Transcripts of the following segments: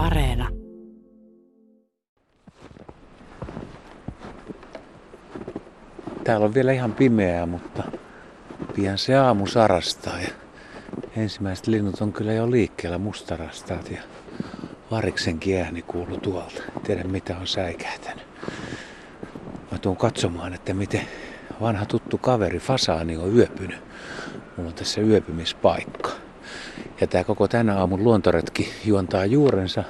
Areena. Täällä on vielä ihan pimeää, mutta pian se aamu sarastaa ja ensimmäiset linnut on kyllä jo liikkeellä mustarastaat ja variksenkin ääni kuuluu tuolta. Tiedän mitä on säikähtänyt. Mä tuun katsomaan, että miten vanha tuttu kaveri Fasaani on yöpynyt. Mulla on tässä yöpymispaikka. Ja tämä koko tänä aamun luontoretki juontaa juurensa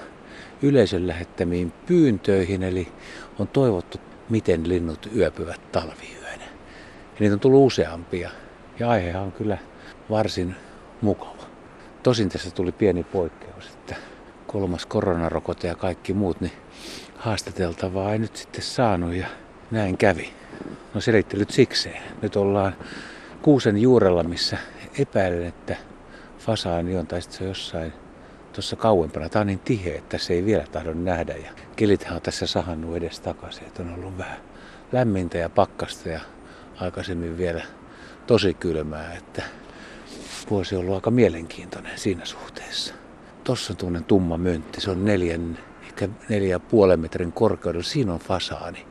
yleisön lähettämiin pyyntöihin, eli on toivottu, miten linnut yöpyvät talviyönä. Ja niitä on tullut useampia, ja aihe on kyllä varsin mukava. Tosin tässä tuli pieni poikkeus, että kolmas koronarokote ja kaikki muut, niin haastateltavaa ei nyt sitten saanut ja näin kävi. No selittelyt sikseen. Nyt ollaan kuusen juurella, missä epäilen, että fasaani on, tai sitten se on jossain tuossa kauempana. Tämä on niin tiheä, että se ei vielä tahdo nähdä. Ja kelithän on tässä sahannut edes takaisin, että on ollut vähän lämmintä ja pakkasta ja aikaisemmin vielä tosi kylmää, että vuosi on ollut aika mielenkiintoinen siinä suhteessa. Tuossa on tuollainen tumma möntti, se on neljän, ehkä neljä puolen metrin korkeudella, siinä on fasaani.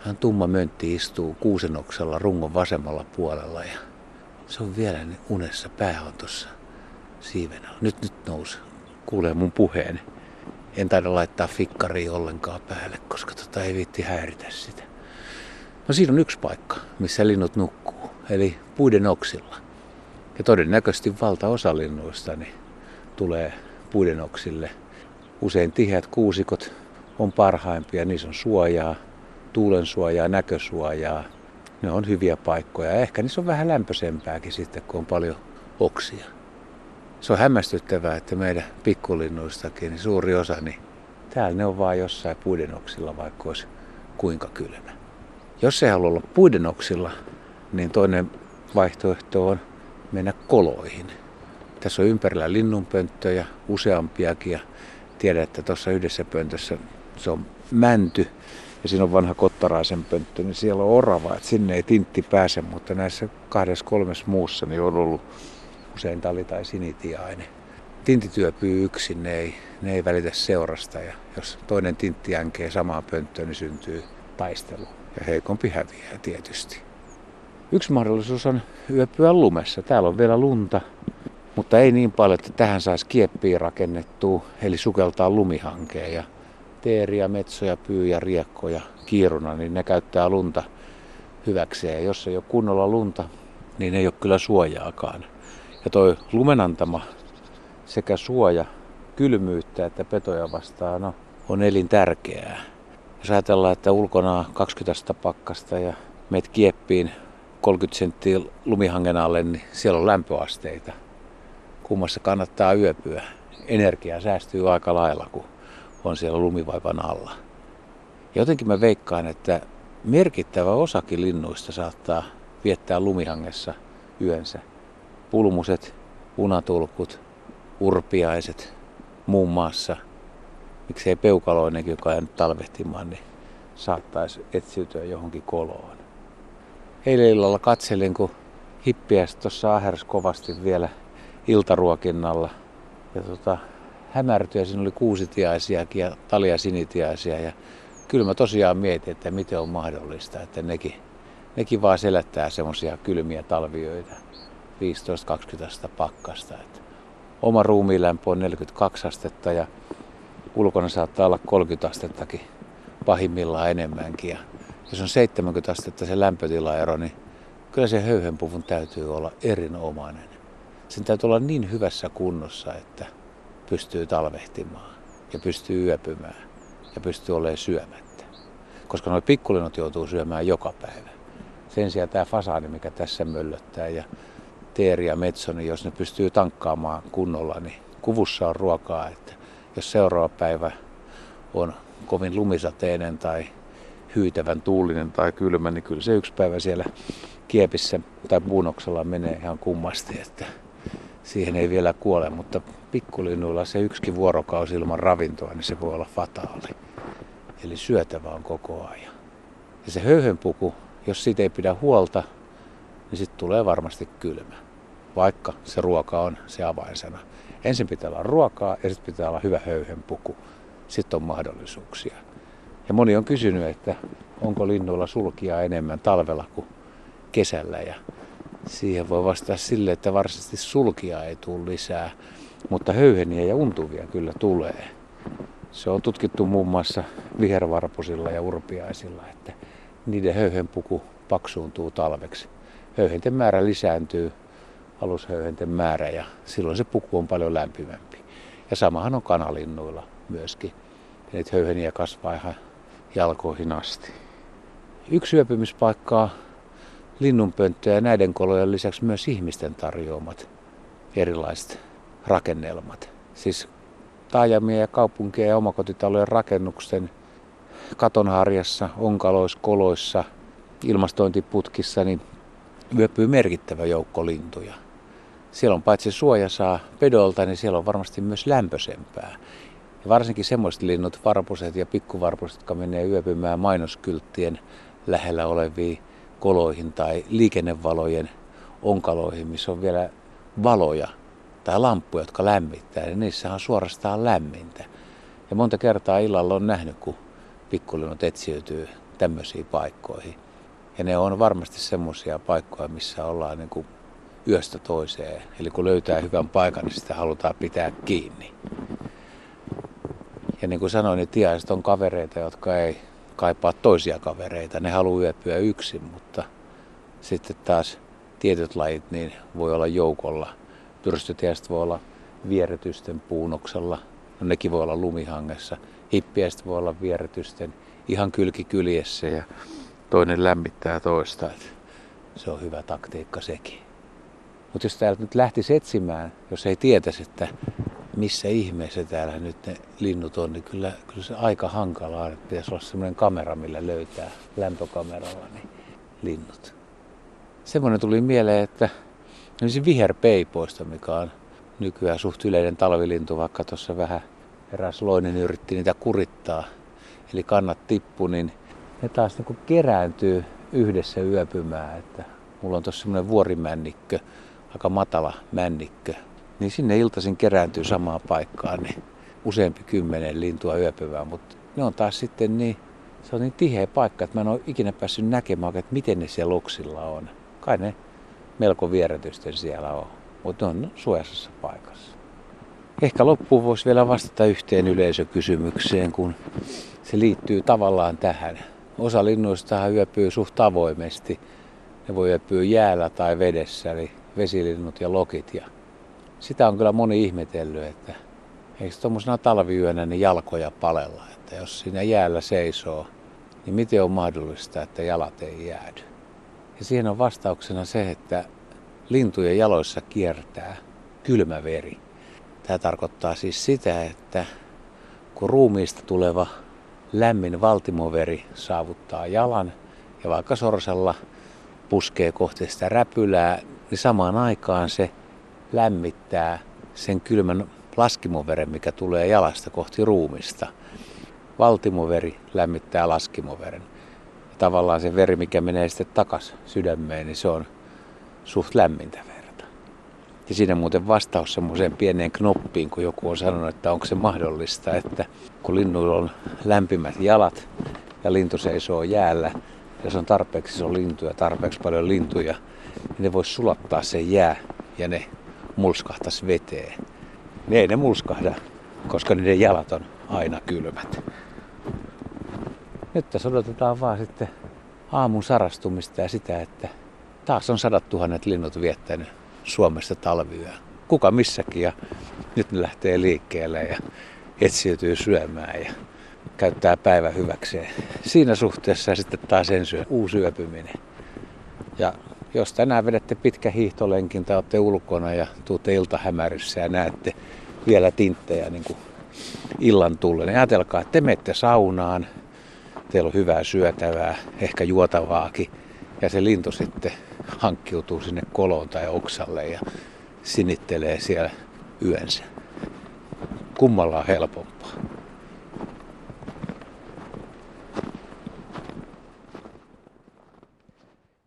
Hän tumma möntti istuu kuusenoksella rungon vasemmalla puolella ja se on vielä unessa, pää on tuossa siiven alla. Nyt, nyt nousi. Kuulee mun puheen. En taida laittaa fikkariin ollenkaan päälle, koska tota ei viitti häiritä sitä. No siinä on yksi paikka, missä linnut nukkuu, eli puiden oksilla. Ja todennäköisesti valtaosa linnuista niin tulee puiden oksille. Usein tiheät kuusikot on parhaimpia, niissä on suojaa, tuulen suojaa, näkösuojaa. Ne on hyviä paikkoja. Ehkä niissä on vähän lämpöisempääkin sitten, kun on paljon oksia. Se on hämmästyttävää, että meidän pikkulinnuistakin niin suuri osa, niin täällä ne on vaan jossain puidenoksilla, vaikka olisi kuinka kylmä. Jos ei halua olla puidenoksilla, niin toinen vaihtoehto on mennä koloihin. Tässä on ympärillä linnunpönttöjä, useampiakin ja tiedän, että tuossa yhdessä pöntössä se on mänty ja siinä on vanha kottaraisen pönttö, niin siellä on orava, että sinne ei tintti pääse, mutta näissä kahdessa kolmessa muussa niin on ollut usein tali- tai sinitiainen. Tintti työpyy yksin, ne ei, ne ei välitä seurasta ja jos toinen tintti jänkee samaan pönttöön, niin syntyy taistelu ja heikompi häviää tietysti. Yksi mahdollisuus on yöpyä lumessa. Täällä on vielä lunta, mutta ei niin paljon, että tähän saisi kieppiä rakennettua, eli sukeltaa lumihankeen. Ja teeriä, metsoja, pyyjä, riekkoja, kiiruna, niin ne käyttää lunta hyväkseen. Ja jos ei ole kunnolla lunta, niin ei ole kyllä suojaakaan. Ja toi lumenantama sekä suoja kylmyyttä että petoja vastaan no, on elintärkeää. Jos ajatellaan, että ulkona on 20 pakkasta ja meet kieppiin 30 senttiä lumihangen alle, niin siellä on lämpöasteita. Kummassa kannattaa yöpyä. Energia säästyy aika lailla, kun on siellä lumivaivan alla. Jotenkin mä veikkaan, että merkittävä osakin linnuista saattaa viettää lumihangessa yönsä. Pulmuset, punatulkut, urpiaiset muun muassa. Miksei peukaloinenkin, joka on jäänyt talvehtimaan, niin saattaisi etsiytyä johonkin koloon. Eilen illalla katselin, kun hippiäs tuossa ahers kovasti vielä iltaruokinnalla. Ja tota, hämärtyi ja siinä oli kuusitiaisiakin ja talia sinitiaisia. Ja kyllä mä tosiaan mietin, että miten on mahdollista, että nekin, nekin vaan selättää semmoisia kylmiä talviöitä. 15-20 pakkasta. Että oma ruumiilämpö on 42 astetta ja ulkona saattaa olla 30 astettakin pahimmillaan enemmänkin. Ja jos on 70 astetta se lämpötilaero, niin kyllä se höyhenpuvun täytyy olla erinomainen. Sen täytyy olla niin hyvässä kunnossa, että pystyy talvehtimaan ja pystyy yöpymään ja pystyy olemaan syömättä. Koska nuo pikkulinnut joutuu syömään joka päivä. Sen sijaan tämä fasaani, mikä tässä möllöttää ja teeri ja metso, niin jos ne pystyy tankkaamaan kunnolla, niin kuvussa on ruokaa. Että jos seuraava päivä on kovin lumisateinen tai hyytävän tuulinen tai kylmä, niin kyllä se yksi päivä siellä kiepissä tai puunoksella menee ihan kummasti, että siihen ei vielä kuole, mutta pikkulinnuilla se yksikin vuorokausi ilman ravintoa, niin se voi olla fataali. Eli syötävä on koko ajan. Ja se höyhenpuku, jos siitä ei pidä huolta, niin sitten tulee varmasti kylmä. Vaikka se ruoka on se avainsana. Ensin pitää olla ruokaa ja sitten pitää olla hyvä höyhenpuku. Sitten on mahdollisuuksia. Ja moni on kysynyt, että onko linnuilla sulkia enemmän talvella kuin kesällä. Ja siihen voi vastata sille, että varsinaisesti sulkia ei tule lisää, mutta höyheniä ja untuvia kyllä tulee. Se on tutkittu muun muassa vihervarpusilla ja urpiaisilla, että niiden höyhenpuku paksuuntuu talveksi. Höyhenten määrä lisääntyy, alushöyhenten määrä ja silloin se puku on paljon lämpimämpi. Ja samahan on kanalinnuilla myöskin. Niitä höyheniä kasvaa ihan jalkoihin asti. Yksi yöpymispaikkaa linnunpönttöjä ja näiden kolojen lisäksi myös ihmisten tarjoamat erilaiset rakennelmat. Siis taajamia ja kaupunkien ja omakotitalojen rakennuksen katonharjassa, onkaloissa, koloissa, ilmastointiputkissa, niin yöpyy merkittävä joukko lintuja. Siellä on paitsi suoja saa pedolta, niin siellä on varmasti myös lämpöisempää. Ja varsinkin semmoiset linnut, varpuset ja pikkuvarpuset, jotka menee yöpymään mainoskylttien lähellä oleviin koloihin tai liikennevalojen onkaloihin, missä on vielä valoja tai lamppuja, jotka lämmittää, niin niissä on suorastaan lämmintä. Ja monta kertaa illalla on nähnyt, kun pikkulinnut etsiytyy tämmöisiin paikkoihin. Ja ne on varmasti semmoisia paikkoja, missä ollaan niin kuin yöstä toiseen. Eli kun löytää hyvän paikan, niin sitä halutaan pitää kiinni. Ja niin kuin sanoin, niin tiaiset on kavereita, jotka ei kaipaa toisia kavereita. Ne haluaa yöpyä yksin, mutta sitten taas tietyt lajit niin voi olla joukolla. Pyrstötiäiset voi olla vieretysten puunoksella. No nekin voi olla lumihangessa. Hippiäiset voi olla vieretysten ihan kylki kyljessä ja toinen lämmittää toista. Et se on hyvä taktiikka sekin. Mutta jos täältä nyt lähtisi etsimään, jos ei tietäisi, että missä ihmeessä täällä nyt ne linnut on, niin kyllä, kyllä se aika hankalaa. Että pitäisi olla semmoinen kamera, millä löytää lämpökameralla niin linnut. Semmoinen tuli mieleen, että olisi viherpeipoista, mikä on nykyään suht yleinen talvilintu, vaikka tuossa vähän eräs loinen yritti niitä kurittaa. Eli kannat tippu, niin ne taas niin kerääntyy yhdessä yöpymään. Että mulla on tuossa semmoinen vuorimännikkö, aika matala männikkö, niin sinne iltaisin kerääntyy samaan paikkaan niin useampi kymmenen lintua yöpyvää, mutta ne on taas sitten niin, se on niin tiheä paikka, että mä en ole ikinä päässyt näkemään, että miten ne siellä luksilla on. Kai ne melko vierätysten siellä on, mutta ne on suojassa paikassa. Ehkä loppuun voisi vielä vastata yhteen yleisökysymykseen, kun se liittyy tavallaan tähän. Osa linnuista yöpyy suht avoimesti. Ne voi yöpyä jäällä tai vedessä, eli vesilinnut ja lokit. Ja sitä on kyllä moni ihmetellyt, että eikö tuommoisena talviyönä niin jalkoja palella, että jos siinä jäällä seisoo, niin miten on mahdollista, että jalat ei jäädy? Ja siihen on vastauksena se, että lintujen jaloissa kiertää kylmä veri. Tämä tarkoittaa siis sitä, että kun ruumiista tuleva lämmin valtimoveri saavuttaa jalan ja vaikka sorsalla puskee kohti sitä räpylää, niin samaan aikaan se lämmittää sen kylmän laskimoveren, mikä tulee jalasta kohti ruumista. Valtimoveri lämmittää laskimoveren. Ja tavallaan se veri, mikä menee sitten takas sydämeen, niin se on suht lämmintä. Ja siinä muuten vastaus semmoiseen pieneen knoppiin, kun joku on sanonut, että onko se mahdollista, että kun linnuilla on lämpimät jalat ja lintu seisoo jäällä, ja se on tarpeeksi se on lintuja, tarpeeksi paljon lintuja, niin ne voisi sulattaa sen jää ja ne mulskahtaisi veteen. Ne ei ne mulskahda, koska niiden jalat on aina kylmät. Nyt tässä odotetaan vaan sitten aamun sarastumista ja sitä, että taas on sadat tuhannet linnut viettänyt Suomessa talvia. Kuka missäkin ja nyt ne lähtee liikkeelle ja etsiytyy syömään ja käyttää päivä hyväkseen. Siinä suhteessa sitten taas ensi uusi yöpyminen. Ja jos tänään vedätte pitkä hiihtolenkin tai olette ulkona ja tuutte iltahämäryssä ja näette vielä tinttejä niin kuin illan tullen, niin ajatelkaa, että te menette saunaan, teillä on hyvää syötävää, ehkä juotavaakin, ja se lintu sitten hankkiutuu sinne koloon tai oksalle ja sinittelee siellä yönsä. Kummalla on helpompaa.